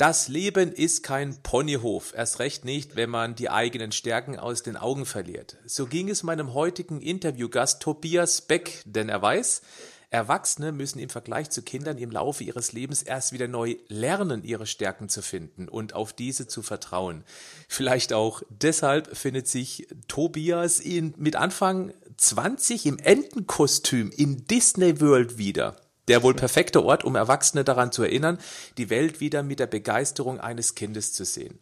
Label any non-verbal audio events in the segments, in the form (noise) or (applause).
Das Leben ist kein Ponyhof, erst recht nicht, wenn man die eigenen Stärken aus den Augen verliert. So ging es meinem heutigen Interviewgast Tobias Beck, denn er weiß, Erwachsene müssen im Vergleich zu Kindern im Laufe ihres Lebens erst wieder neu lernen, ihre Stärken zu finden und auf diese zu vertrauen. Vielleicht auch deshalb findet sich Tobias in, mit Anfang 20 im Entenkostüm in Disney World wieder. Der wohl perfekte Ort, um Erwachsene daran zu erinnern, die Welt wieder mit der Begeisterung eines Kindes zu sehen.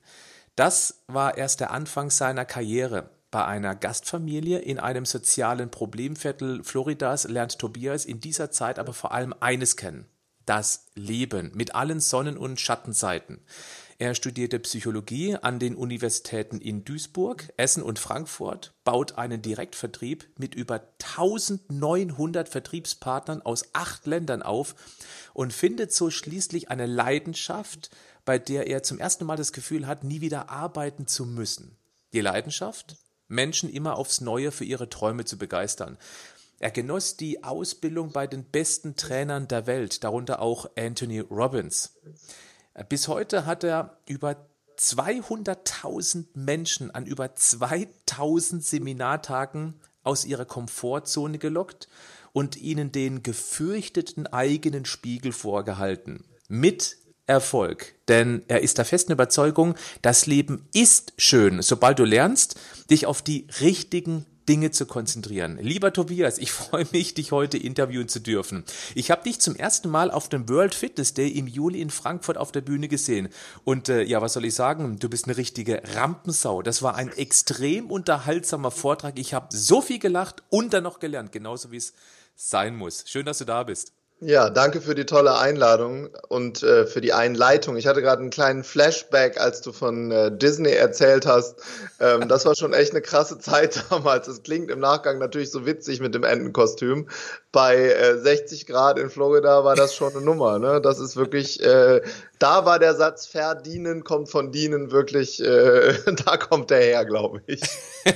Das war erst der Anfang seiner Karriere. Bei einer Gastfamilie in einem sozialen Problemviertel Floridas lernt Tobias in dieser Zeit aber vor allem eines kennen. Das Leben mit allen Sonnen- und Schattenseiten. Er studierte Psychologie an den Universitäten in Duisburg, Essen und Frankfurt, baut einen Direktvertrieb mit über 1900 Vertriebspartnern aus acht Ländern auf und findet so schließlich eine Leidenschaft, bei der er zum ersten Mal das Gefühl hat, nie wieder arbeiten zu müssen. Die Leidenschaft? Menschen immer aufs Neue für ihre Träume zu begeistern. Er genoss die Ausbildung bei den besten Trainern der Welt, darunter auch Anthony Robbins. Bis heute hat er über 200.000 Menschen an über 2000 Seminartagen aus ihrer Komfortzone gelockt und ihnen den gefürchteten eigenen Spiegel vorgehalten. Mit Erfolg. Denn er ist der festen Überzeugung, das Leben ist schön, sobald du lernst, dich auf die richtigen Dinge zu konzentrieren. Lieber Tobias, ich (laughs) freue mich, dich heute interviewen zu dürfen. Ich habe dich zum ersten Mal auf dem World Fitness Day im Juli in Frankfurt auf der Bühne gesehen. Und äh, ja, was soll ich sagen? Du bist eine richtige Rampensau. Das war ein extrem unterhaltsamer Vortrag. Ich habe so viel gelacht und dann noch gelernt, genauso wie es sein muss. Schön, dass du da bist. Ja, danke für die tolle Einladung und äh, für die Einleitung. Ich hatte gerade einen kleinen Flashback, als du von äh, Disney erzählt hast. Ähm, das war schon echt eine krasse (laughs) Zeit damals. Es klingt im Nachgang natürlich so witzig mit dem Entenkostüm. Bei äh, 60 Grad in Florida war das schon eine Nummer. Ne? Das ist wirklich, äh, da war der Satz verdienen kommt von dienen wirklich, äh, (laughs) da kommt der her, glaube ich.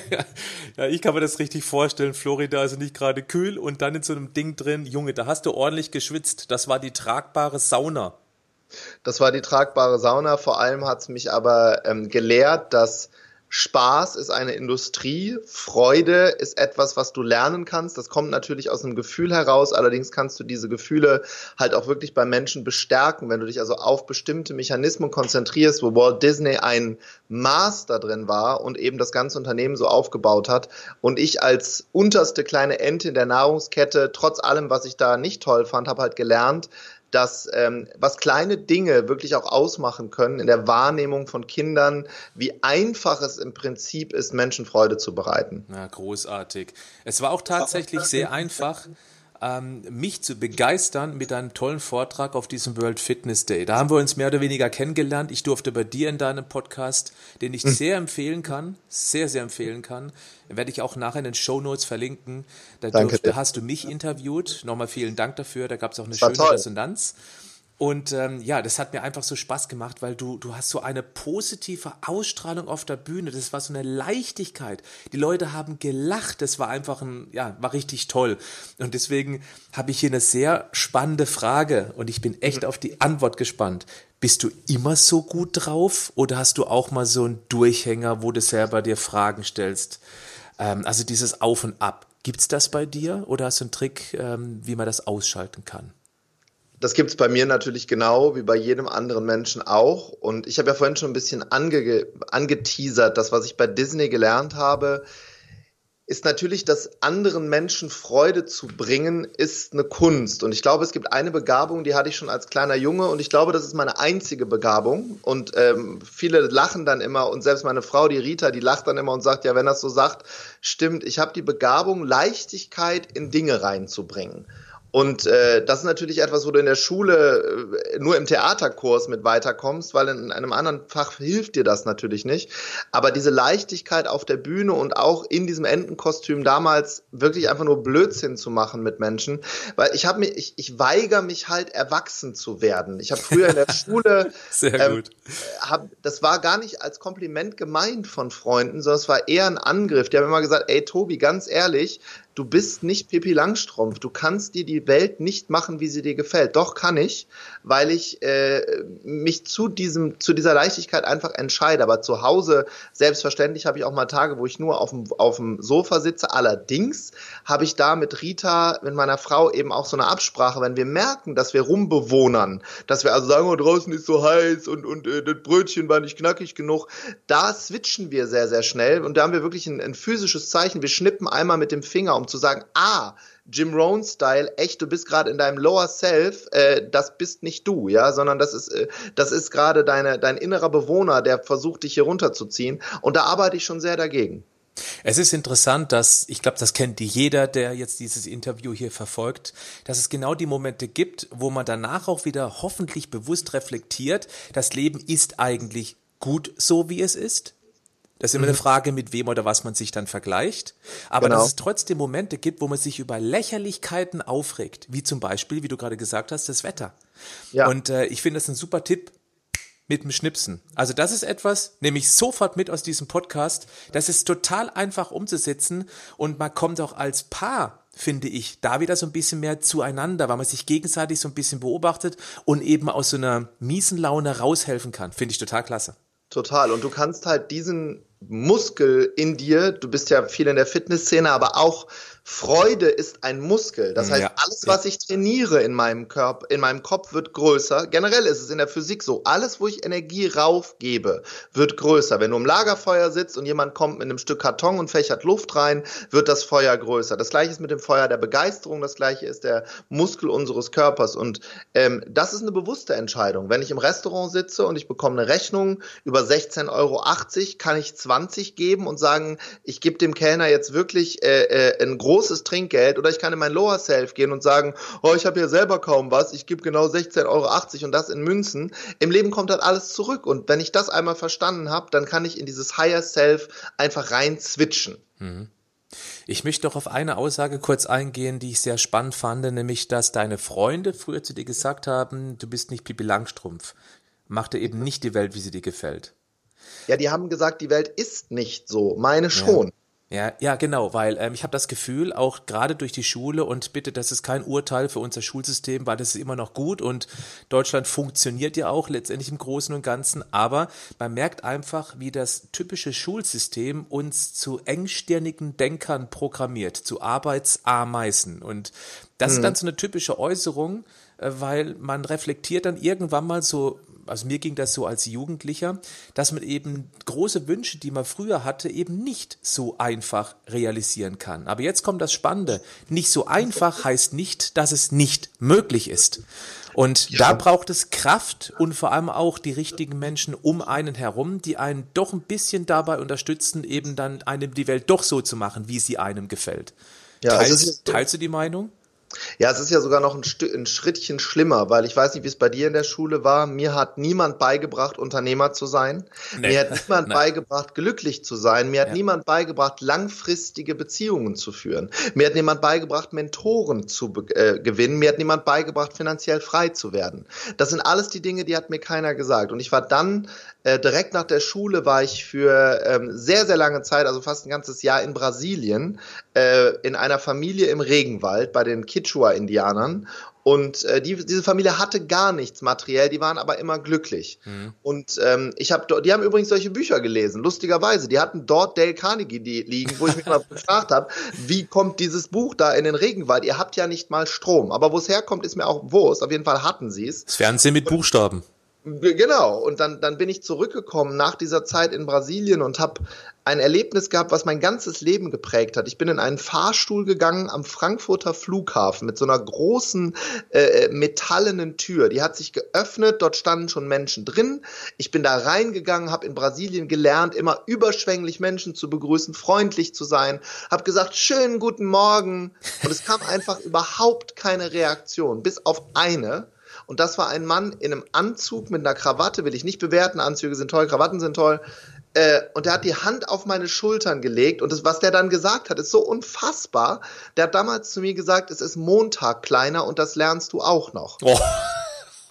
(laughs) ja, ich kann mir das richtig vorstellen. Florida ist nicht gerade kühl und dann in so einem Ding drin. Junge, da hast du ordentlich geschwitzt. Das war die tragbare Sauna. Das war die tragbare Sauna. Vor allem hat es mich aber ähm, gelehrt, dass Spaß ist eine Industrie, Freude ist etwas, was du lernen kannst. Das kommt natürlich aus einem Gefühl heraus, allerdings kannst du diese Gefühle halt auch wirklich bei Menschen bestärken, wenn du dich also auf bestimmte Mechanismen konzentrierst, wo Walt Disney ein Master drin war und eben das ganze Unternehmen so aufgebaut hat. Und ich als unterste kleine Ente in der Nahrungskette, trotz allem, was ich da nicht toll fand, habe halt gelernt, dass ähm, was kleine Dinge wirklich auch ausmachen können in der Wahrnehmung von Kindern, wie einfach es im Prinzip ist, Menschen Freude zu bereiten. Ja, großartig. Es war auch tatsächlich sehr einfach ähm, mich zu begeistern mit einem tollen Vortrag auf diesem World Fitness Day. Da haben wir uns mehr oder weniger kennengelernt. Ich durfte bei dir in deinem Podcast, den ich hm. sehr empfehlen kann, sehr, sehr empfehlen kann, werde ich auch nachher in den Show Notes verlinken. Da, durfte, hast du mich interviewt. Nochmal vielen Dank dafür. Da gab es auch eine schöne toll. Resonanz. Und ähm, ja, das hat mir einfach so Spaß gemacht, weil du, du hast so eine positive Ausstrahlung auf der Bühne. Das war so eine Leichtigkeit. Die Leute haben gelacht. Das war einfach ein, ja, war richtig toll. Und deswegen habe ich hier eine sehr spannende Frage und ich bin echt auf die Antwort gespannt. Bist du immer so gut drauf oder hast du auch mal so einen Durchhänger, wo du selber dir Fragen stellst? Ähm, also dieses Auf und Ab. Gibt's das bei dir oder hast du einen Trick, ähm, wie man das ausschalten kann? Das gibt es bei mir natürlich genau wie bei jedem anderen Menschen auch. Und ich habe ja vorhin schon ein bisschen ange angeteasert, das, was ich bei Disney gelernt habe, ist natürlich, dass anderen Menschen Freude zu bringen, ist eine Kunst. Und ich glaube, es gibt eine Begabung, die hatte ich schon als kleiner Junge und ich glaube, das ist meine einzige Begabung. Und ähm, viele lachen dann immer und selbst meine Frau, die Rita, die lacht dann immer und sagt, ja, wenn das so sagt, stimmt, ich habe die Begabung, Leichtigkeit in Dinge reinzubringen. Und äh, das ist natürlich etwas, wo du in der Schule äh, nur im Theaterkurs mit weiterkommst, weil in einem anderen Fach hilft dir das natürlich nicht. Aber diese Leichtigkeit auf der Bühne und auch in diesem Entenkostüm damals wirklich einfach nur Blödsinn zu machen mit Menschen, weil ich habe mich, ich, ich weigere mich halt erwachsen zu werden. Ich habe früher in der (laughs) Schule, sehr ähm, gut, hab, das war gar nicht als Kompliment gemeint von Freunden, sondern es war eher ein Angriff. Die haben immer gesagt, ey Tobi, ganz ehrlich, du bist nicht Pippi Langstrumpf. Du kannst dir die Welt nicht machen, wie sie dir gefällt. Doch kann ich, weil ich äh, mich zu diesem, zu dieser Leichtigkeit einfach entscheide. Aber zu Hause, selbstverständlich, habe ich auch mal Tage, wo ich nur auf dem, auf dem Sofa sitze. Allerdings habe ich da mit Rita, mit meiner Frau eben auch so eine Absprache, wenn wir merken, dass wir rumbewohnern, dass wir also sagen, oh, draußen ist so heiß und, und äh, das Brötchen war nicht knackig genug, da switchen wir sehr, sehr schnell und da haben wir wirklich ein, ein physisches Zeichen. Wir schnippen einmal mit dem Finger, um zu sagen, ah, Jim Rohn-Style, echt, du bist gerade in deinem Lower Self, äh, das bist nicht du, ja, sondern das ist, äh, das ist gerade deine, dein innerer Bewohner, der versucht, dich hier runterzuziehen. Und da arbeite ich schon sehr dagegen. Es ist interessant, dass, ich glaube, das kennt jeder, der jetzt dieses Interview hier verfolgt, dass es genau die Momente gibt, wo man danach auch wieder hoffentlich bewusst reflektiert, das Leben ist eigentlich gut so, wie es ist. Das ist immer eine mhm. Frage, mit wem oder was man sich dann vergleicht. Aber genau. dass es trotzdem Momente gibt, wo man sich über Lächerlichkeiten aufregt, wie zum Beispiel, wie du gerade gesagt hast, das Wetter. Ja. Und äh, ich finde das ein super Tipp mit dem Schnipsen. Also das ist etwas, nehme ich sofort mit aus diesem Podcast. Das ist total einfach umzusetzen und man kommt auch als Paar finde ich, da wieder so ein bisschen mehr zueinander, weil man sich gegenseitig so ein bisschen beobachtet und eben aus so einer miesen Laune raushelfen kann. Finde ich total klasse. Total. Und du kannst halt diesen Muskel in dir, du bist ja viel in der Fitnessszene, aber auch Freude ist ein Muskel. Das heißt, ja, alles, was ich trainiere in meinem Körper, in meinem Kopf, wird größer. Generell ist es in der Physik so. Alles, wo ich Energie raufgebe, wird größer. Wenn du im Lagerfeuer sitzt und jemand kommt mit einem Stück Karton und fächert Luft rein, wird das Feuer größer. Das gleiche ist mit dem Feuer der Begeisterung. Das gleiche ist der Muskel unseres Körpers. Und ähm, das ist eine bewusste Entscheidung. Wenn ich im Restaurant sitze und ich bekomme eine Rechnung über 16,80 Euro, kann ich 20 geben und sagen, ich gebe dem Kellner jetzt wirklich äh, äh, ein großes großes Trinkgeld oder ich kann in mein Lower Self gehen und sagen, oh, ich habe hier selber kaum was, ich gebe genau 16,80 Euro und das in Münzen. Im Leben kommt dann alles zurück und wenn ich das einmal verstanden habe, dann kann ich in dieses Higher Self einfach rein switchen. Mhm. Ich möchte doch auf eine Aussage kurz eingehen, die ich sehr spannend fand, nämlich, dass deine Freunde früher zu dir gesagt haben, du bist nicht Pipi Langstrumpf. Mach dir eben nicht die Welt, wie sie dir gefällt. Ja, die haben gesagt, die Welt ist nicht so. Meine schon. Ja. Ja, ja, genau, weil ähm, ich habe das Gefühl, auch gerade durch die Schule und bitte, das ist kein Urteil für unser Schulsystem, weil das ist immer noch gut und Deutschland funktioniert ja auch letztendlich im Großen und Ganzen, aber man merkt einfach, wie das typische Schulsystem uns zu engstirnigen Denkern programmiert, zu Arbeitsameisen und das mhm. ist dann so eine typische Äußerung, äh, weil man reflektiert dann irgendwann mal so also mir ging das so als Jugendlicher, dass man eben große Wünsche, die man früher hatte, eben nicht so einfach realisieren kann. Aber jetzt kommt das Spannende. Nicht so einfach heißt nicht, dass es nicht möglich ist. Und ja. da braucht es Kraft und vor allem auch die richtigen Menschen um einen herum, die einen doch ein bisschen dabei unterstützen, eben dann einem die Welt doch so zu machen, wie sie einem gefällt. Ja, teilst, teilst du die Meinung? Ja, es ist ja sogar noch ein, ein, Schrittchen schlimmer, weil ich weiß nicht, wie es bei dir in der Schule war. Mir hat niemand beigebracht, Unternehmer zu sein. Nee. Mir hat niemand (laughs) beigebracht, glücklich zu sein. Mir hat ja. niemand beigebracht, langfristige Beziehungen zu führen. Mir hat niemand beigebracht, Mentoren zu äh, gewinnen. Mir hat niemand beigebracht, finanziell frei zu werden. Das sind alles die Dinge, die hat mir keiner gesagt. Und ich war dann äh, direkt nach der Schule war ich für ähm, sehr, sehr lange Zeit, also fast ein ganzes Jahr in Brasilien, äh, in einer Familie im Regenwald bei den Kichwa-Indianern. Und äh, die, diese Familie hatte gar nichts materiell, die waren aber immer glücklich. Mhm. Und ähm, ich habe, die haben übrigens solche Bücher gelesen, lustigerweise. Die hatten dort Dale Carnegie die liegen, wo ich mich (laughs) mal gefragt habe, wie kommt dieses Buch da in den Regenwald? Ihr habt ja nicht mal Strom, aber wo es herkommt, ist mir auch Wurst. Auf jeden Fall hatten sie es. Das Fernsehen mit Buchstaben. Genau, und dann, dann bin ich zurückgekommen nach dieser Zeit in Brasilien und habe ein Erlebnis gehabt, was mein ganzes Leben geprägt hat. Ich bin in einen Fahrstuhl gegangen am Frankfurter Flughafen mit so einer großen äh, metallenen Tür. Die hat sich geöffnet, dort standen schon Menschen drin. Ich bin da reingegangen, habe in Brasilien gelernt, immer überschwänglich Menschen zu begrüßen, freundlich zu sein, habe gesagt, schönen guten Morgen. Und es kam einfach überhaupt keine Reaktion, bis auf eine. Und das war ein Mann in einem Anzug mit einer Krawatte, will ich nicht bewerten. Anzüge sind toll, Krawatten sind toll. Äh, und der hat die Hand auf meine Schultern gelegt und das, was der dann gesagt hat, ist so unfassbar. Der hat damals zu mir gesagt, es ist Montag kleiner und das lernst du auch noch. Oh.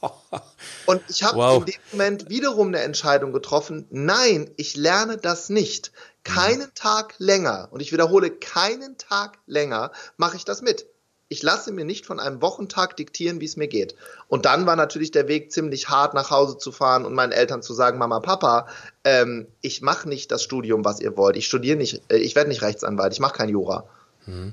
(laughs) Und ich habe wow. in dem Moment wiederum eine Entscheidung getroffen, nein, ich lerne das nicht. Keinen mhm. Tag länger, und ich wiederhole, keinen Tag länger mache ich das mit. Ich lasse mir nicht von einem Wochentag diktieren, wie es mir geht. Und dann war natürlich der Weg ziemlich hart, nach Hause zu fahren und meinen Eltern zu sagen, Mama, Papa, ähm, ich mache nicht das Studium, was ihr wollt. Ich studiere nicht, äh, ich werde nicht Rechtsanwalt, ich mache kein Jura. Mhm.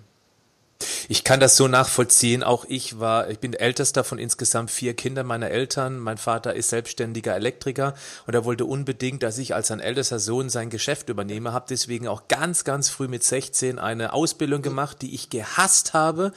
Ich kann das so nachvollziehen. Auch ich war, ich bin ältester von insgesamt vier Kindern meiner Eltern. Mein Vater ist selbstständiger Elektriker und er wollte unbedingt, dass ich als sein ältester Sohn sein Geschäft übernehme. Habe deswegen auch ganz, ganz früh mit 16 eine Ausbildung gemacht, die ich gehasst habe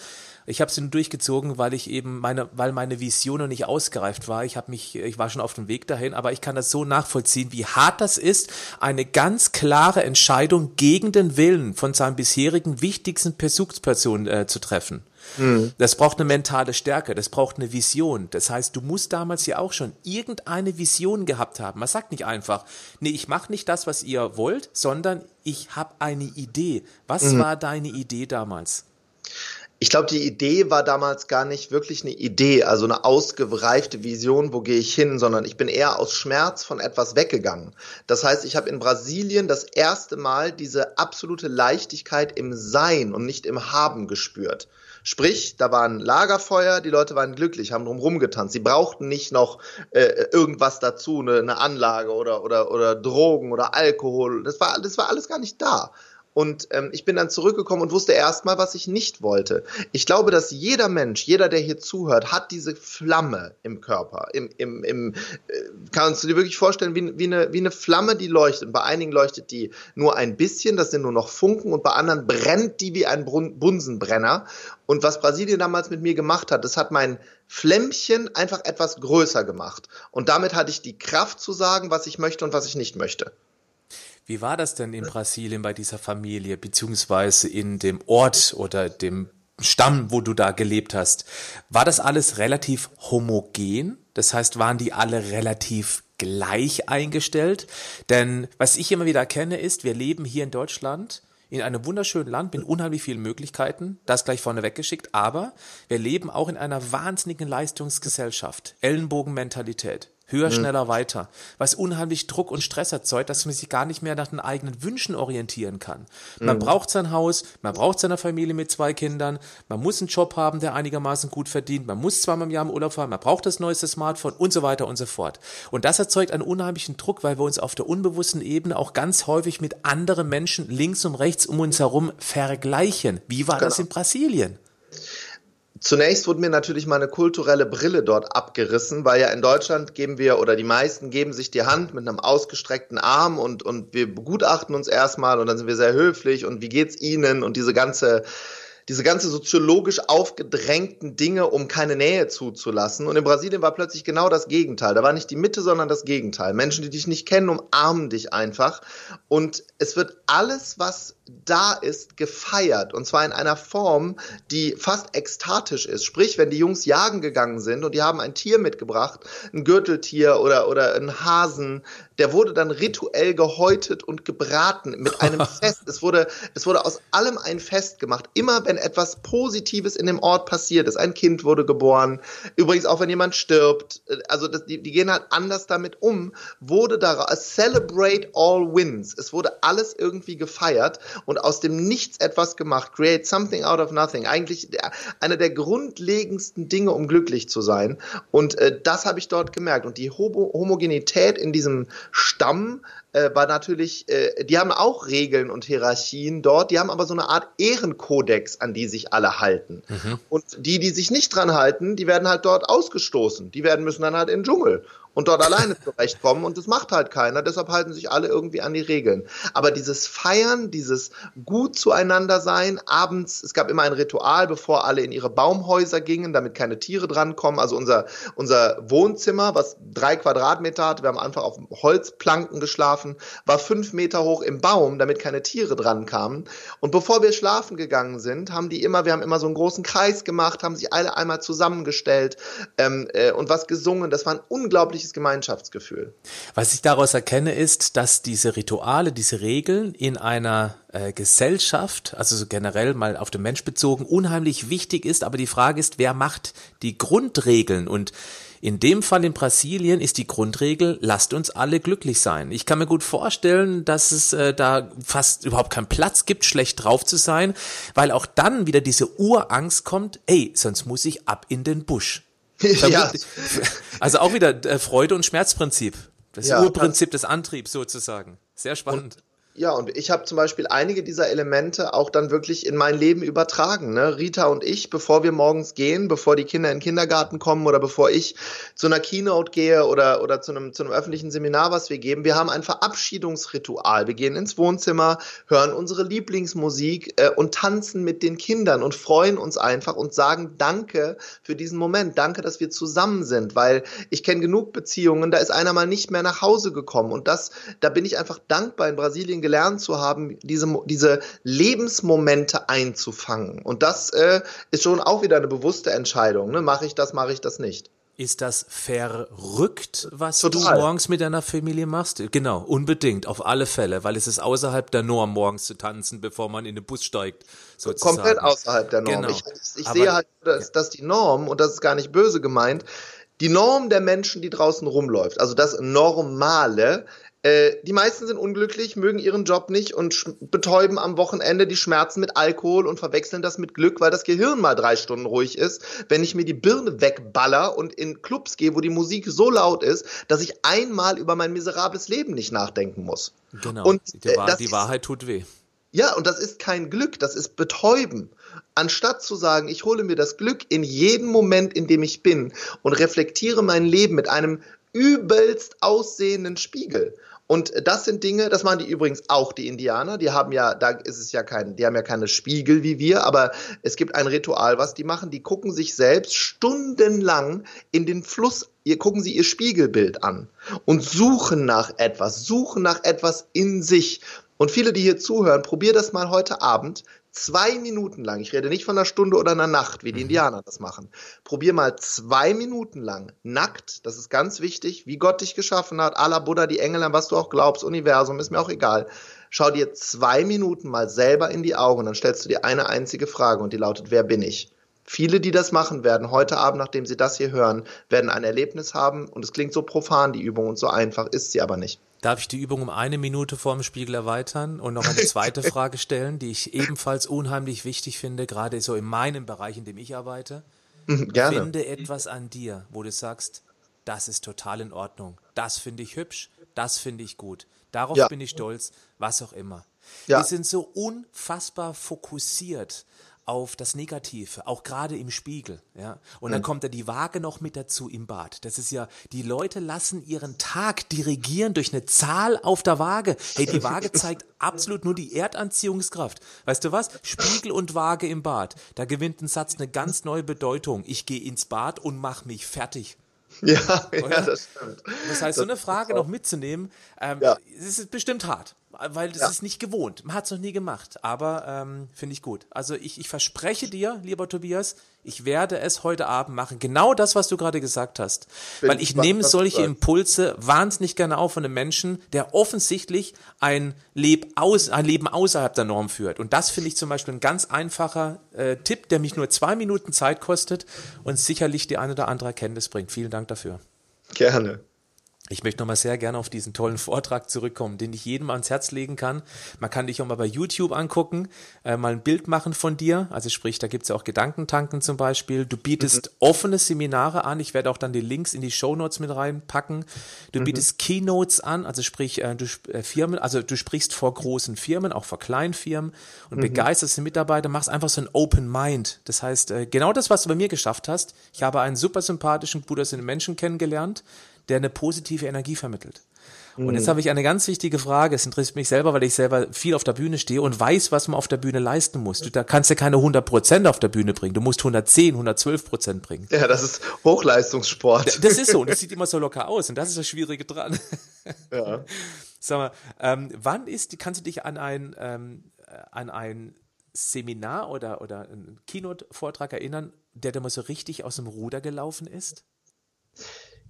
ich habe sie nur durchgezogen, weil ich eben meine, weil meine Vision noch nicht ausgereift war. Ich habe mich, ich war schon auf dem Weg dahin, aber ich kann das so nachvollziehen, wie hart das ist, eine ganz klare Entscheidung gegen den Willen von seinem bisherigen wichtigsten Besuchsperson äh, zu treffen. Mhm. Das braucht eine mentale Stärke, das braucht eine Vision. Das heißt, du musst damals ja auch schon irgendeine Vision gehabt haben. Man sagt nicht einfach, nee, ich mache nicht das, was ihr wollt, sondern ich habe eine Idee. Was mhm. war deine Idee damals? Ich glaube, die Idee war damals gar nicht wirklich eine Idee, also eine ausgereifte Vision, wo gehe ich hin, sondern ich bin eher aus Schmerz von etwas weggegangen. Das heißt, ich habe in Brasilien das erste Mal diese absolute Leichtigkeit im Sein und nicht im Haben gespürt. Sprich, da war ein Lagerfeuer, die Leute waren glücklich, haben drumherum getanzt. Sie brauchten nicht noch äh, irgendwas dazu, eine, eine Anlage oder, oder, oder Drogen oder Alkohol. Das war, das war alles gar nicht da. Und ähm, ich bin dann zurückgekommen und wusste erstmal, was ich nicht wollte. Ich glaube, dass jeder Mensch, jeder, der hier zuhört, hat diese Flamme im Körper. Im, im, im, äh, kannst du dir wirklich vorstellen, wie, wie, eine, wie eine Flamme, die leuchtet. Und bei einigen leuchtet die nur ein bisschen, das sind nur noch Funken, und bei anderen brennt die wie ein Bunsenbrenner. Und was Brasilien damals mit mir gemacht hat, das hat mein Flämmchen einfach etwas größer gemacht. Und damit hatte ich die Kraft zu sagen, was ich möchte und was ich nicht möchte. Wie war das denn in Brasilien bei dieser Familie, beziehungsweise in dem Ort oder dem Stamm, wo du da gelebt hast? War das alles relativ homogen? Das heißt, waren die alle relativ gleich eingestellt? Denn was ich immer wieder kenne, ist, wir leben hier in Deutschland in einem wunderschönen Land mit unheimlich vielen Möglichkeiten, das gleich vorne weggeschickt, aber wir leben auch in einer wahnsinnigen Leistungsgesellschaft, Ellenbogenmentalität höher, mhm. schneller, weiter, was unheimlich Druck und Stress erzeugt, dass man sich gar nicht mehr nach den eigenen Wünschen orientieren kann. Man mhm. braucht sein Haus, man braucht seine Familie mit zwei Kindern, man muss einen Job haben, der einigermaßen gut verdient, man muss zweimal im Jahr im Urlaub fahren, man braucht das neueste Smartphone und so weiter und so fort. Und das erzeugt einen unheimlichen Druck, weil wir uns auf der unbewussten Ebene auch ganz häufig mit anderen Menschen links und rechts um uns herum vergleichen. Wie war genau. das in Brasilien? Zunächst wurde mir natürlich meine kulturelle Brille dort abgerissen, weil ja in Deutschland geben wir oder die meisten geben sich die Hand mit einem ausgestreckten Arm und, und wir begutachten uns erstmal und dann sind wir sehr höflich und wie geht's Ihnen und diese ganze diese ganze soziologisch aufgedrängten Dinge, um keine Nähe zuzulassen. Und in Brasilien war plötzlich genau das Gegenteil. Da war nicht die Mitte, sondern das Gegenteil. Menschen, die dich nicht kennen, umarmen dich einfach. Und es wird alles, was da ist, gefeiert. Und zwar in einer Form, die fast ekstatisch ist. Sprich, wenn die Jungs jagen gegangen sind und die haben ein Tier mitgebracht, ein Gürteltier oder, oder ein Hasen, der wurde dann rituell gehäutet und gebraten mit einem (laughs) Fest. Es wurde, es wurde aus allem ein Fest gemacht. Immer wenn etwas Positives in dem Ort passiert ist. Ein Kind wurde geboren. Übrigens auch wenn jemand stirbt. Also das, die, die gehen halt anders damit um. Wurde da, celebrate all wins. Es wurde alles irgendwie gefeiert und aus dem Nichts etwas gemacht. Create something out of nothing. Eigentlich einer der grundlegendsten Dinge, um glücklich zu sein. Und äh, das habe ich dort gemerkt. Und die Homo Homogenität in diesem Stamm äh, war natürlich, äh, die haben auch Regeln und Hierarchien dort, die haben aber so eine Art Ehrenkodex, an die sich alle halten. Mhm. Und die, die sich nicht dran halten, die werden halt dort ausgestoßen. Die werden müssen dann halt in den Dschungel und dort alleine zurechtkommen und das macht halt keiner, deshalb halten sich alle irgendwie an die Regeln. Aber dieses Feiern, dieses gut zueinander sein, abends, es gab immer ein Ritual, bevor alle in ihre Baumhäuser gingen, damit keine Tiere drankommen. Also unser, unser Wohnzimmer, was drei Quadratmeter hat, wir haben einfach auf Holzplanken geschlafen, war fünf Meter hoch im Baum, damit keine Tiere dran kamen. Und bevor wir schlafen gegangen sind, haben die immer, wir haben immer so einen großen Kreis gemacht, haben sich alle einmal zusammengestellt ähm, äh, und was gesungen. Das waren unglaublich unglaubliches Gemeinschaftsgefühl. Was ich daraus erkenne, ist, dass diese Rituale, diese Regeln in einer äh, Gesellschaft, also so generell mal auf den Mensch bezogen, unheimlich wichtig ist. Aber die Frage ist, wer macht die Grundregeln? Und in dem Fall in Brasilien ist die Grundregel, lasst uns alle glücklich sein. Ich kann mir gut vorstellen, dass es äh, da fast überhaupt keinen Platz gibt, schlecht drauf zu sein, weil auch dann wieder diese Urangst kommt, ey, sonst muss ich ab in den Busch. Ja. (laughs) Also auch wieder äh, Freude- und Schmerzprinzip. Das ja, Urprinzip des Antriebs sozusagen. Sehr spannend. Und ja, und ich habe zum Beispiel einige dieser Elemente auch dann wirklich in mein Leben übertragen. Ne? Rita und ich, bevor wir morgens gehen, bevor die Kinder in den Kindergarten kommen oder bevor ich zu einer Keynote gehe oder, oder zu, einem, zu einem öffentlichen Seminar, was wir geben, wir haben ein Verabschiedungsritual. Wir gehen ins Wohnzimmer, hören unsere Lieblingsmusik äh, und tanzen mit den Kindern und freuen uns einfach und sagen Danke für diesen Moment. Danke, dass wir zusammen sind, weil ich kenne genug Beziehungen, da ist einer mal nicht mehr nach Hause gekommen. Und das, da bin ich einfach dankbar in Brasilien gelernt zu haben, diese, diese Lebensmomente einzufangen. Und das äh, ist schon auch wieder eine bewusste Entscheidung. Ne? Mache ich das, mache ich das nicht. Ist das verrückt, was Total. du morgens mit deiner Familie machst? Genau, unbedingt, auf alle Fälle, weil es ist außerhalb der Norm, morgens zu tanzen, bevor man in den Bus steigt. Sozusagen. Komplett außerhalb der Norm. Genau. Ich, ich sehe halt, dass, dass die Norm, und das ist gar nicht böse gemeint, die Norm der Menschen, die draußen rumläuft, also das Normale, äh, die meisten sind unglücklich, mögen ihren Job nicht und betäuben am Wochenende die Schmerzen mit Alkohol und verwechseln das mit Glück, weil das Gehirn mal drei Stunden ruhig ist. Wenn ich mir die Birne wegballer und in Clubs gehe, wo die Musik so laut ist, dass ich einmal über mein miserables Leben nicht nachdenken muss. Genau. Und die, Wahr die Wahrheit tut weh. Ja, und das ist kein Glück, das ist Betäuben. Anstatt zu sagen, ich hole mir das Glück in jedem Moment, in dem ich bin und reflektiere mein Leben mit einem übelst aussehenden Spiegel und das sind Dinge, das machen die übrigens auch die Indianer. Die haben ja, da ist es ja kein, die haben ja keine Spiegel wie wir, aber es gibt ein Ritual, was die machen. Die gucken sich selbst stundenlang in den Fluss, ihr gucken sie ihr Spiegelbild an und suchen nach etwas, suchen nach etwas in sich. Und viele, die hier zuhören, probier das mal heute Abend zwei Minuten lang, ich rede nicht von einer Stunde oder einer Nacht, wie die mhm. Indianer das machen. Probier mal zwei Minuten lang nackt, das ist ganz wichtig, wie Gott dich geschaffen hat, Allah, Buddha, die Engel, an was du auch glaubst, Universum, ist mir auch egal. Schau dir zwei Minuten mal selber in die Augen und dann stellst du dir eine einzige Frage und die lautet, wer bin ich? Viele, die das machen werden, heute Abend, nachdem sie das hier hören, werden ein Erlebnis haben und es klingt so profan, die Übung, und so einfach ist sie aber nicht. Darf ich die Übung um eine Minute vorm Spiegel erweitern und noch eine zweite (laughs) Frage stellen, die ich ebenfalls unheimlich wichtig finde, gerade so in meinem Bereich, in dem ich arbeite? Mhm, gerne. Finde etwas an dir, wo du sagst, das ist total in Ordnung, das finde ich hübsch, das finde ich gut, darauf ja. bin ich stolz, was auch immer. Ja. Wir sind so unfassbar fokussiert auf das Negative, auch gerade im Spiegel. Ja? Und dann kommt da die Waage noch mit dazu im Bad. Das ist ja, die Leute lassen ihren Tag dirigieren durch eine Zahl auf der Waage. Hey, die Waage (laughs) zeigt absolut nur die Erdanziehungskraft. Weißt du was? Spiegel und Waage im Bad. Da gewinnt ein Satz eine ganz neue Bedeutung. Ich gehe ins Bad und mach mich fertig. (laughs) Ja, ja, das stimmt. Das heißt, so eine Frage noch mitzunehmen, ähm, ja. ist bestimmt hart weil das ja. ist nicht gewohnt. Man hat es noch nie gemacht, aber ähm, finde ich gut. Also ich, ich verspreche dir, lieber Tobias, ich werde es heute Abend machen. Genau das, was du gerade gesagt hast. Bin weil ich nehme solche Impulse wahnsinnig gerne auf von einem Menschen, der offensichtlich ein, Leb aus, ein Leben außerhalb der Norm führt. Und das finde ich zum Beispiel ein ganz einfacher äh, Tipp, der mich nur zwei Minuten Zeit kostet und sicherlich die eine oder andere Erkenntnis bringt. Vielen Dank dafür. Gerne. Ich möchte nochmal sehr gerne auf diesen tollen Vortrag zurückkommen, den ich jedem ans Herz legen kann. Man kann dich auch mal bei YouTube angucken, äh, mal ein Bild machen von dir. Also sprich, da gibt's ja auch Gedankentanken zum Beispiel. Du bietest mhm. offene Seminare an. Ich werde auch dann die Links in die Show Notes mit reinpacken. Du mhm. bietest Keynotes an, also sprich, äh, du äh, Firmen, also du sprichst vor großen Firmen, auch vor kleinen Firmen und mhm. begeisterst die Mitarbeiter, machst einfach so ein Open Mind. Das heißt, äh, genau das, was du bei mir geschafft hast. Ich habe einen super sympathischen, gut aussehenden Menschen kennengelernt der eine positive Energie vermittelt. Und jetzt mhm. habe ich eine ganz wichtige Frage. Es interessiert mich selber, weil ich selber viel auf der Bühne stehe und weiß, was man auf der Bühne leisten muss. Du, da kannst ja keine 100 Prozent auf der Bühne bringen. Du musst 110, 112 Prozent bringen. Ja, das ist Hochleistungssport. Das ist so. Und das sieht immer so locker aus. Und das ist das Schwierige dran. Ja. Sag mal, ähm, wann ist, kannst du dich an ein, ähm, an ein Seminar oder, oder einen Keynote-Vortrag erinnern, der dir mal so richtig aus dem Ruder gelaufen ist?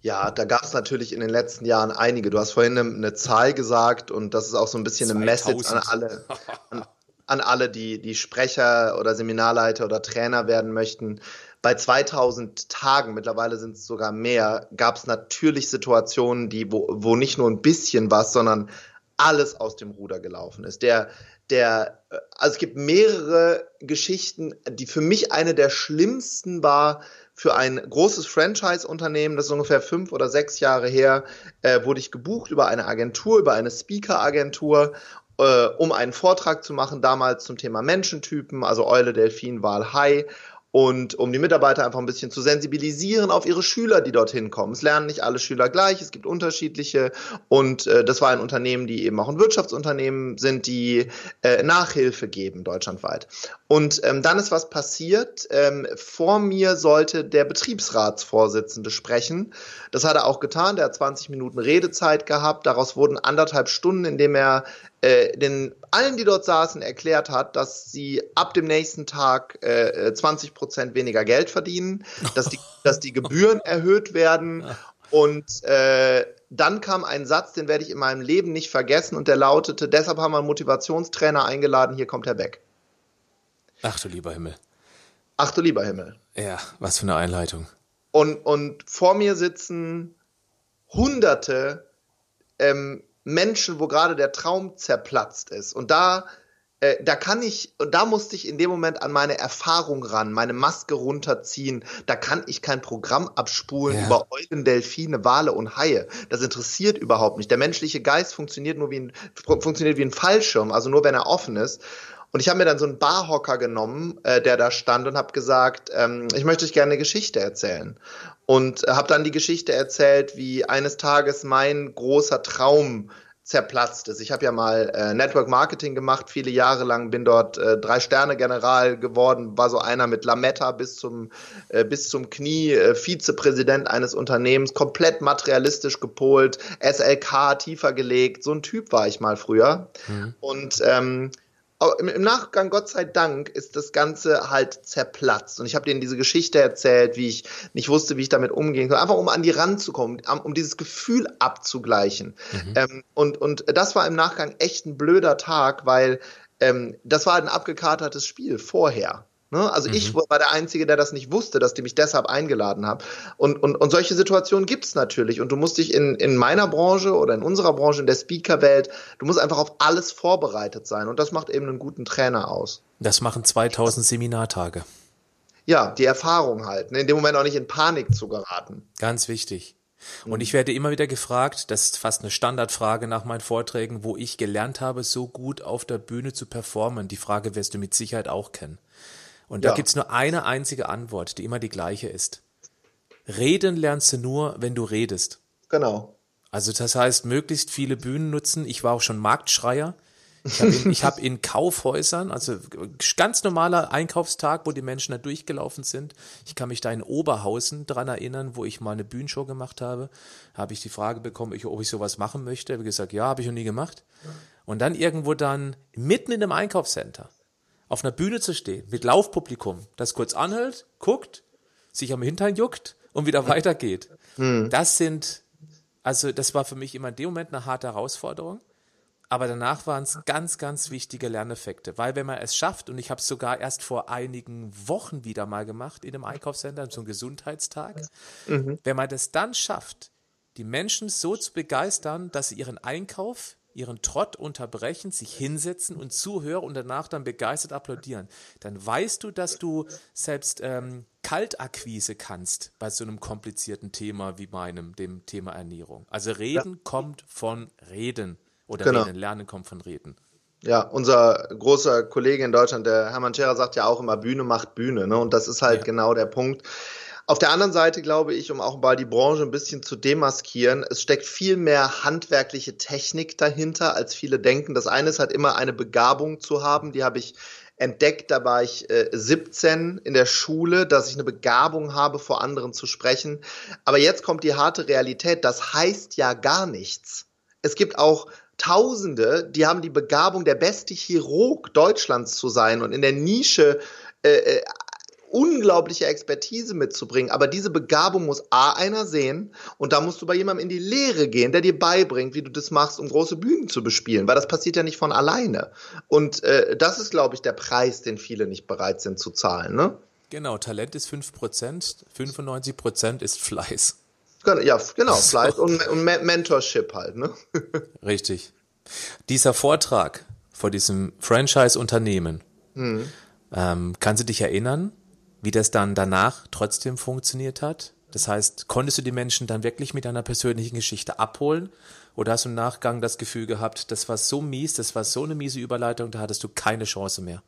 Ja, da gab es natürlich in den letzten Jahren einige. Du hast vorhin eine, eine, Zahl gesagt und das ist auch so ein bisschen 2000. eine Message an alle, an, an alle, die, die Sprecher oder Seminarleiter oder Trainer werden möchten. Bei 2000 Tagen, mittlerweile sind es sogar mehr, gab es natürlich Situationen, die, wo, wo nicht nur ein bisschen was, sondern alles aus dem Ruder gelaufen ist. Der, der, also es gibt mehrere Geschichten, die für mich eine der schlimmsten war, für ein großes Franchise-Unternehmen, das ist ungefähr fünf oder sechs Jahre her, äh, wurde ich gebucht über eine Agentur, über eine Speaker-Agentur, äh, um einen Vortrag zu machen, damals zum Thema Menschentypen, also Eule, Delfin, Wal, Hai und um die Mitarbeiter einfach ein bisschen zu sensibilisieren auf ihre Schüler, die dorthin kommen. Es lernen nicht alle Schüler gleich, es gibt unterschiedliche und äh, das war ein Unternehmen, die eben auch ein Wirtschaftsunternehmen sind, die äh, Nachhilfe geben deutschlandweit. Und ähm, dann ist was passiert. Ähm, vor mir sollte der Betriebsratsvorsitzende sprechen. Das hat er auch getan. Der hat 20 Minuten Redezeit gehabt. Daraus wurden anderthalb Stunden, in dem er äh, den allen, die dort saßen, erklärt hat, dass sie ab dem nächsten Tag äh, 20 Prozent weniger Geld verdienen, dass die, (laughs) dass die Gebühren erhöht werden und äh, dann kam ein Satz, den werde ich in meinem Leben nicht vergessen und der lautete, deshalb haben wir einen Motivationstrainer eingeladen, hier kommt Herr Beck. Ach du lieber Himmel. Ach du lieber Himmel. Ja, was für eine Einleitung. Und, und vor mir sitzen hunderte ähm, Menschen, wo gerade der Traum zerplatzt ist. Und da, äh, da kann ich, und da musste ich in dem Moment an meine Erfahrung ran, meine Maske runterziehen. Da kann ich kein Programm abspulen ja. über Eulen, Delfine, Wale und Haie. Das interessiert überhaupt nicht. Der menschliche Geist funktioniert nur wie ein, funktioniert wie ein Fallschirm, also nur wenn er offen ist. Und ich habe mir dann so einen Barhocker genommen, äh, der da stand und habe gesagt, ähm, ich möchte euch gerne eine Geschichte erzählen und habe dann die Geschichte erzählt, wie eines Tages mein großer Traum zerplatzt ist. Ich habe ja mal äh, Network Marketing gemacht, viele Jahre lang, bin dort äh, drei Sterne General geworden, war so einer mit Lametta bis zum äh, bis zum Knie, äh, Vizepräsident eines Unternehmens, komplett materialistisch gepolt, SLK tiefer gelegt, so ein Typ war ich mal früher. Mhm. Und ähm, im Nachgang, Gott sei Dank, ist das Ganze halt zerplatzt. Und ich habe denen diese Geschichte erzählt, wie ich nicht wusste, wie ich damit umgehen soll. Einfach um an die ranzukommen, um dieses Gefühl abzugleichen. Mhm. Ähm, und, und das war im Nachgang echt ein blöder Tag, weil ähm, das war ein abgekatertes Spiel vorher. Ne? Also mhm. ich war der Einzige, der das nicht wusste, dass die mich deshalb eingeladen haben. Und, und, und solche Situationen gibt's natürlich. Und du musst dich in, in meiner Branche oder in unserer Branche, in der Speaker-Welt, du musst einfach auf alles vorbereitet sein. Und das macht eben einen guten Trainer aus. Das machen 2000 Seminartage. Ja, die Erfahrung halt. Ne? In dem Moment auch nicht in Panik zu geraten. Ganz wichtig. Und mhm. ich werde immer wieder gefragt, das ist fast eine Standardfrage nach meinen Vorträgen, wo ich gelernt habe, so gut auf der Bühne zu performen. Die Frage wirst du mit Sicherheit auch kennen. Und da ja. gibt's nur eine einzige Antwort, die immer die gleiche ist. Reden lernst du nur, wenn du redest. Genau. Also das heißt, möglichst viele Bühnen nutzen. Ich war auch schon Marktschreier. Ich habe in, hab in (laughs) Kaufhäusern, also ganz normaler Einkaufstag, wo die Menschen da durchgelaufen sind. Ich kann mich da in Oberhausen dran erinnern, wo ich mal eine Bühnenshow gemacht habe. Habe ich die Frage bekommen, ob ich sowas machen möchte. Habe gesagt, ja, habe ich noch nie gemacht. Und dann irgendwo dann mitten in einem Einkaufscenter auf einer Bühne zu stehen mit Laufpublikum, das kurz anhält, guckt, sich am Hintern juckt und wieder weitergeht. Mhm. Das sind, also das war für mich immer in dem Moment eine harte Herausforderung. Aber danach waren es ganz, ganz wichtige Lerneffekte, weil wenn man es schafft, und ich habe es sogar erst vor einigen Wochen wieder mal gemacht in einem Einkaufscenter, zum Gesundheitstag, mhm. wenn man das dann schafft, die Menschen so zu begeistern, dass sie ihren Einkauf ihren Trott unterbrechen, sich hinsetzen und zuhören und danach dann begeistert applaudieren, dann weißt du, dass du selbst ähm, Kaltakquise kannst bei so einem komplizierten Thema wie meinem, dem Thema Ernährung. Also Reden ja. kommt von Reden oder genau. Reden, Lernen kommt von Reden. Ja, unser großer Kollege in Deutschland, der Hermann Scherer, sagt ja auch immer, Bühne macht Bühne. Ne? Und das ist halt ja. genau der Punkt. Auf der anderen Seite glaube ich, um auch mal die Branche ein bisschen zu demaskieren, es steckt viel mehr handwerkliche Technik dahinter, als viele denken. Das eine ist halt immer eine Begabung zu haben, die habe ich entdeckt, da war ich äh, 17 in der Schule, dass ich eine Begabung habe, vor anderen zu sprechen. Aber jetzt kommt die harte Realität, das heißt ja gar nichts. Es gibt auch Tausende, die haben die Begabung, der beste Chirurg Deutschlands zu sein und in der Nische äh, äh unglaubliche Expertise mitzubringen. Aber diese Begabung muss A einer sehen und da musst du bei jemandem in die Lehre gehen, der dir beibringt, wie du das machst, um große Bühnen zu bespielen, weil das passiert ja nicht von alleine. Und äh, das ist, glaube ich, der Preis, den viele nicht bereit sind zu zahlen. Ne? Genau, Talent ist 5%, 95% ist Fleiß. Ja, genau, Fleiß und, und Mentorship halt. Ne? (laughs) Richtig. Dieser Vortrag vor diesem Franchise-Unternehmen, hm. ähm, kannst du dich erinnern, wie das dann danach trotzdem funktioniert hat? Das heißt, konntest du die Menschen dann wirklich mit deiner persönlichen Geschichte abholen? Oder hast du im Nachgang das Gefühl gehabt, das war so mies, das war so eine miese Überleitung, da hattest du keine Chance mehr?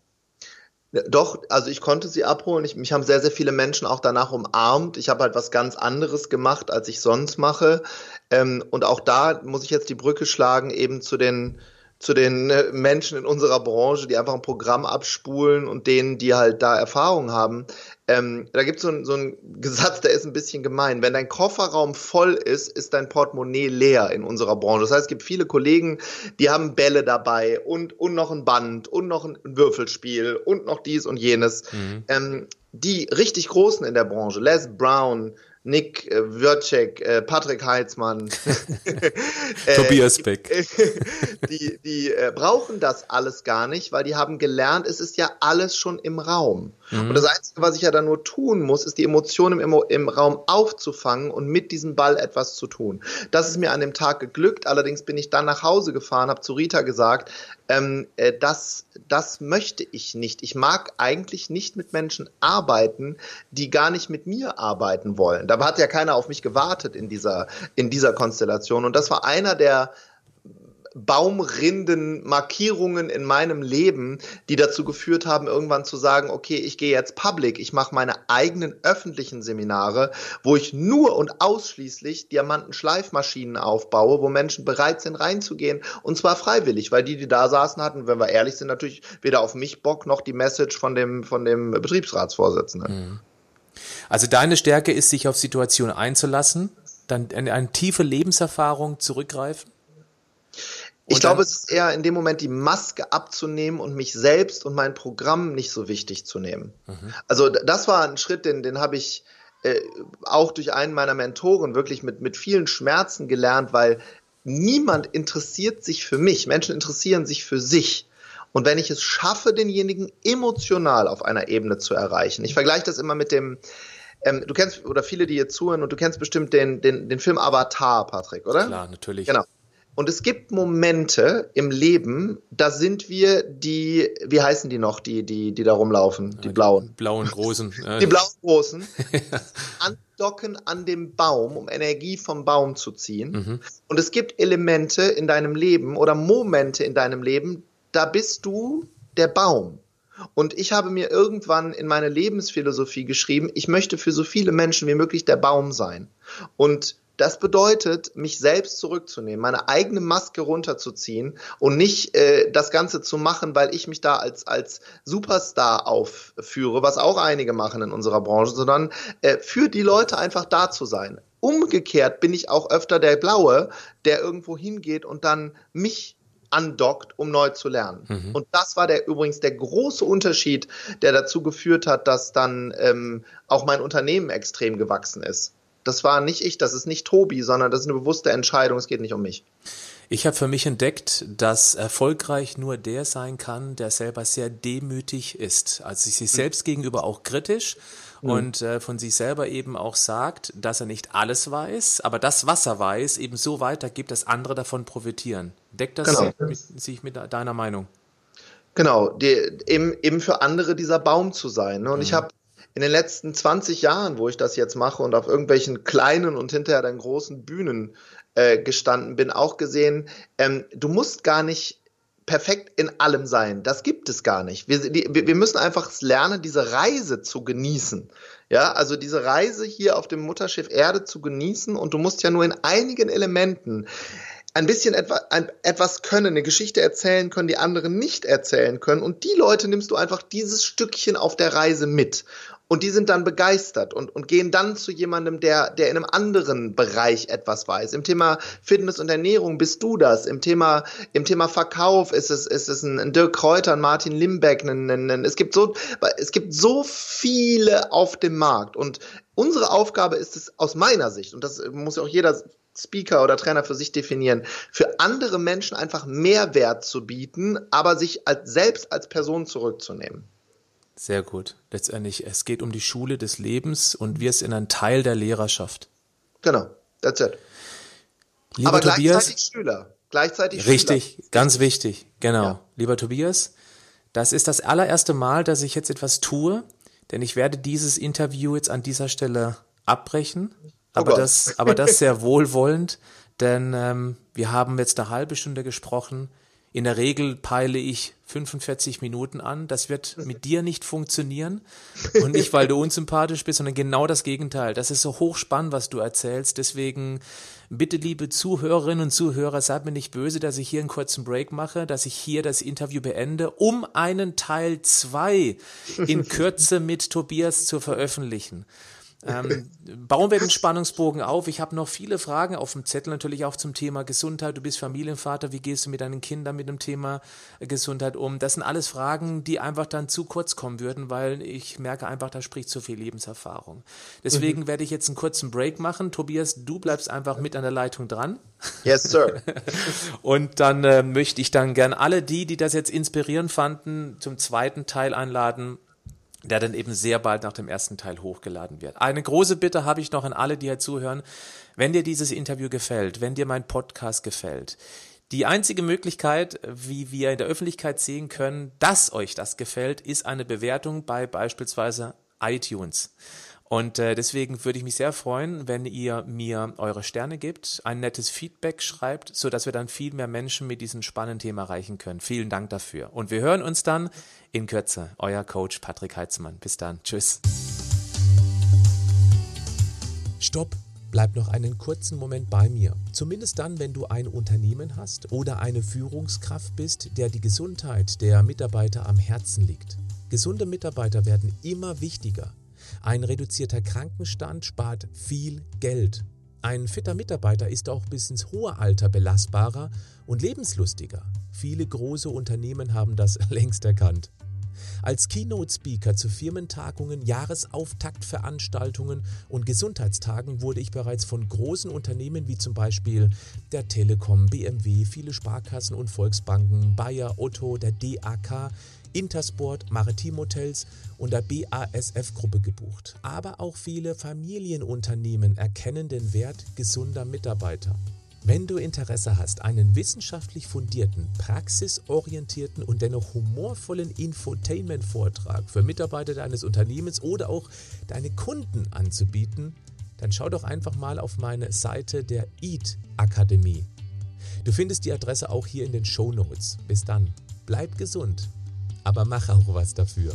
Doch, also ich konnte sie abholen. Ich, mich haben sehr, sehr viele Menschen auch danach umarmt. Ich habe halt was ganz anderes gemacht, als ich sonst mache. Ähm, und auch da muss ich jetzt die Brücke schlagen, eben zu den zu den äh, Menschen in unserer Branche, die einfach ein Programm abspulen und denen, die halt da Erfahrung haben. Ähm, da gibt so es so einen Gesatz, der ist ein bisschen gemein. Wenn dein Kofferraum voll ist, ist dein Portemonnaie leer in unserer Branche. Das heißt, es gibt viele Kollegen, die haben Bälle dabei und, und noch ein Band und noch ein Würfelspiel und noch dies und jenes. Mhm. Ähm, die richtig Großen in der Branche, Les Brown, Nick äh, Wörczek, äh, Patrick Heitzmann, (laughs) (laughs) äh, Tobias Beck. (laughs) Die, die äh, brauchen das alles gar nicht, weil die haben gelernt, es ist ja alles schon im Raum. Mhm. Und das Einzige, was ich ja dann nur tun muss, ist die Emotionen im, im Raum aufzufangen und mit diesem Ball etwas zu tun. Das ist mir an dem Tag geglückt. Allerdings bin ich dann nach Hause gefahren, habe zu Rita gesagt, ähm, äh, das, das möchte ich nicht. Ich mag eigentlich nicht mit Menschen arbeiten, die gar nicht mit mir arbeiten wollen. Da hat ja keiner auf mich gewartet in dieser, in dieser Konstellation. Und das war einer der Baumrinden, Markierungen in meinem Leben, die dazu geführt haben, irgendwann zu sagen, okay, ich gehe jetzt public, ich mache meine eigenen öffentlichen Seminare, wo ich nur und ausschließlich Diamantenschleifmaschinen aufbaue, wo Menschen bereit sind reinzugehen und zwar freiwillig, weil die, die da saßen, hatten, wenn wir ehrlich sind, natürlich weder auf mich Bock noch die Message von dem, von dem Betriebsratsvorsitzenden. Mhm. Also deine Stärke ist, sich auf Situationen einzulassen, dann eine, eine tiefe Lebenserfahrung zurückgreifen? Ich glaube, es ist eher in dem Moment die Maske abzunehmen und mich selbst und mein Programm nicht so wichtig zu nehmen. Mhm. Also das war ein Schritt, den, den habe ich äh, auch durch einen meiner Mentoren wirklich mit, mit vielen Schmerzen gelernt, weil niemand interessiert sich für mich. Menschen interessieren sich für sich. Und wenn ich es schaffe, denjenigen emotional auf einer Ebene zu erreichen, ich vergleiche das immer mit dem, ähm, du kennst, oder viele, die hier zuhören, und du kennst bestimmt den, den, den Film Avatar, Patrick, oder? Klar, natürlich. Genau. Und es gibt Momente im Leben, da sind wir die, wie heißen die noch, die, die, die da rumlaufen, die blauen. (laughs) Die blauen großen. die blauen großen. andocken an dem Baum, um Energie vom Baum zu ziehen. Mhm. Und es gibt Elemente in deinem Leben oder Momente in deinem Leben, da bist du der Baum. Und ich habe mir irgendwann in meine Lebensphilosophie geschrieben, ich möchte für so viele Menschen wie möglich der Baum sein. Und das bedeutet, mich selbst zurückzunehmen, meine eigene Maske runterzuziehen und nicht äh, das Ganze zu machen, weil ich mich da als, als Superstar aufführe, was auch einige machen in unserer Branche, sondern äh, für die Leute einfach da zu sein. Umgekehrt bin ich auch öfter der Blaue, der irgendwo hingeht und dann mich andockt, um neu zu lernen. Mhm. Und das war der übrigens der große Unterschied, der dazu geführt hat, dass dann ähm, auch mein Unternehmen extrem gewachsen ist. Das war nicht ich, das ist nicht Tobi, sondern das ist eine bewusste Entscheidung, es geht nicht um mich. Ich habe für mich entdeckt, dass erfolgreich nur der sein kann, der selber sehr demütig ist, also sich mhm. selbst gegenüber auch kritisch mhm. und äh, von sich selber eben auch sagt, dass er nicht alles weiß, aber das, was er weiß, eben so weitergibt, dass andere davon profitieren. Deckt das genau. mit, sich mit deiner Meinung? Genau, die, eben, eben für andere dieser Baum zu sein. Ne? Und mhm. ich habe in den letzten 20 Jahren, wo ich das jetzt mache und auf irgendwelchen kleinen und hinterher dann großen Bühnen äh, gestanden bin, auch gesehen, ähm, du musst gar nicht perfekt in allem sein. Das gibt es gar nicht. Wir, die, wir müssen einfach lernen, diese Reise zu genießen. Ja, also diese Reise hier auf dem Mutterschiff Erde zu genießen und du musst ja nur in einigen Elementen ein bisschen etwa, ein, etwas können, eine Geschichte erzählen können, die anderen nicht erzählen können. Und die Leute nimmst du einfach dieses Stückchen auf der Reise mit. Und die sind dann begeistert und, und gehen dann zu jemandem, der, der in einem anderen Bereich etwas weiß. Im Thema Fitness und Ernährung bist du das. Im Thema, im Thema Verkauf ist es, ist es ein, ein Dirk Kräuter, ein Martin Limbeck. Ein, ein, ein, es gibt so, es gibt so viele auf dem Markt. Und unsere Aufgabe ist es aus meiner Sicht, und das muss ja auch jeder Speaker oder Trainer für sich definieren, für andere Menschen einfach Mehrwert zu bieten, aber sich als, selbst als Person zurückzunehmen. Sehr gut. Letztendlich, es geht um die Schule des Lebens und wir sind ein Teil der Lehrerschaft. Genau, that's it. Lieber aber Tobias, gleichzeitig Schüler. Gleichzeitig richtig, Schüler. ganz wichtig, genau. Ja. Lieber Tobias, das ist das allererste Mal, dass ich jetzt etwas tue, denn ich werde dieses Interview jetzt an dieser Stelle abbrechen. Oh Aber Gott. das, aber das sehr wohlwollend, denn ähm, wir haben jetzt eine halbe Stunde gesprochen. In der Regel peile ich 45 Minuten an. Das wird mit dir nicht funktionieren. Und nicht, weil du unsympathisch bist, sondern genau das Gegenteil. Das ist so hochspannend, was du erzählst. Deswegen bitte, liebe Zuhörerinnen und Zuhörer, seid mir nicht böse, dass ich hier einen kurzen Break mache, dass ich hier das Interview beende, um einen Teil zwei in Kürze mit Tobias zu veröffentlichen. Ähm, bauen wir den Spannungsbogen auf. Ich habe noch viele Fragen auf dem Zettel, natürlich auch zum Thema Gesundheit. Du bist Familienvater, wie gehst du mit deinen Kindern mit dem Thema äh, Gesundheit um? Das sind alles Fragen, die einfach dann zu kurz kommen würden, weil ich merke einfach, da spricht zu viel Lebenserfahrung. Deswegen Mhm. werde ich jetzt einen kurzen Break machen. Tobias, du bleibst einfach mit an der Leitung dran. Yes, sir. (laughs) Und dann äh, möchte ich dann gern alle die, die das jetzt inspirierend fanden, zum zweiten Teil einladen, der dann eben sehr bald nach dem ersten Teil hochgeladen wird. Eine große Bitte habe ich noch an alle, die hier zuhören. Wenn dir dieses Interview gefällt, wenn dir mein Podcast gefällt, die einzige Möglichkeit, wie wir in der Öffentlichkeit sehen können, dass euch das gefällt, ist eine Bewertung bei beispielsweise iTunes. Und äh, deswegen würde ich mich sehr freuen, wenn ihr mir eure Sterne gebt, ein nettes Feedback schreibt, so dass wir dann viel mehr Menschen mit diesem spannenden Thema erreichen können. Vielen Dank dafür. Und wir hören uns dann in Kürze. Euer Coach Patrick Heitzmann. Bis dann. Tschüss. Stopp. Bleib noch einen kurzen Moment bei mir. Zumindest dann, wenn du ein Unternehmen hast oder eine Führungskraft bist, der die Gesundheit der Mitarbeiter am Herzen liegt. Gesunde Mitarbeiter werden immer wichtiger. Ein reduzierter Krankenstand spart viel Geld. Ein fitter Mitarbeiter ist auch bis ins hohe Alter belastbarer und lebenslustiger. Viele große Unternehmen haben das (laughs) längst erkannt. Als Keynote-Speaker zu Firmentagungen, Jahresauftaktveranstaltungen und Gesundheitstagen wurde ich bereits von großen Unternehmen wie zum Beispiel der Telekom, BMW, viele Sparkassen und Volksbanken, Bayer, Otto, der DAK, Intersport, Maritimhotels und der BASF-Gruppe gebucht. Aber auch viele Familienunternehmen erkennen den Wert gesunder Mitarbeiter. Wenn du Interesse hast, einen wissenschaftlich fundierten, praxisorientierten und dennoch humorvollen Infotainment-Vortrag für Mitarbeiter deines Unternehmens oder auch deine Kunden anzubieten, dann schau doch einfach mal auf meine Seite der EAT Akademie. Du findest die Adresse auch hier in den Show Notes. Bis dann, bleib gesund, aber mach auch was dafür.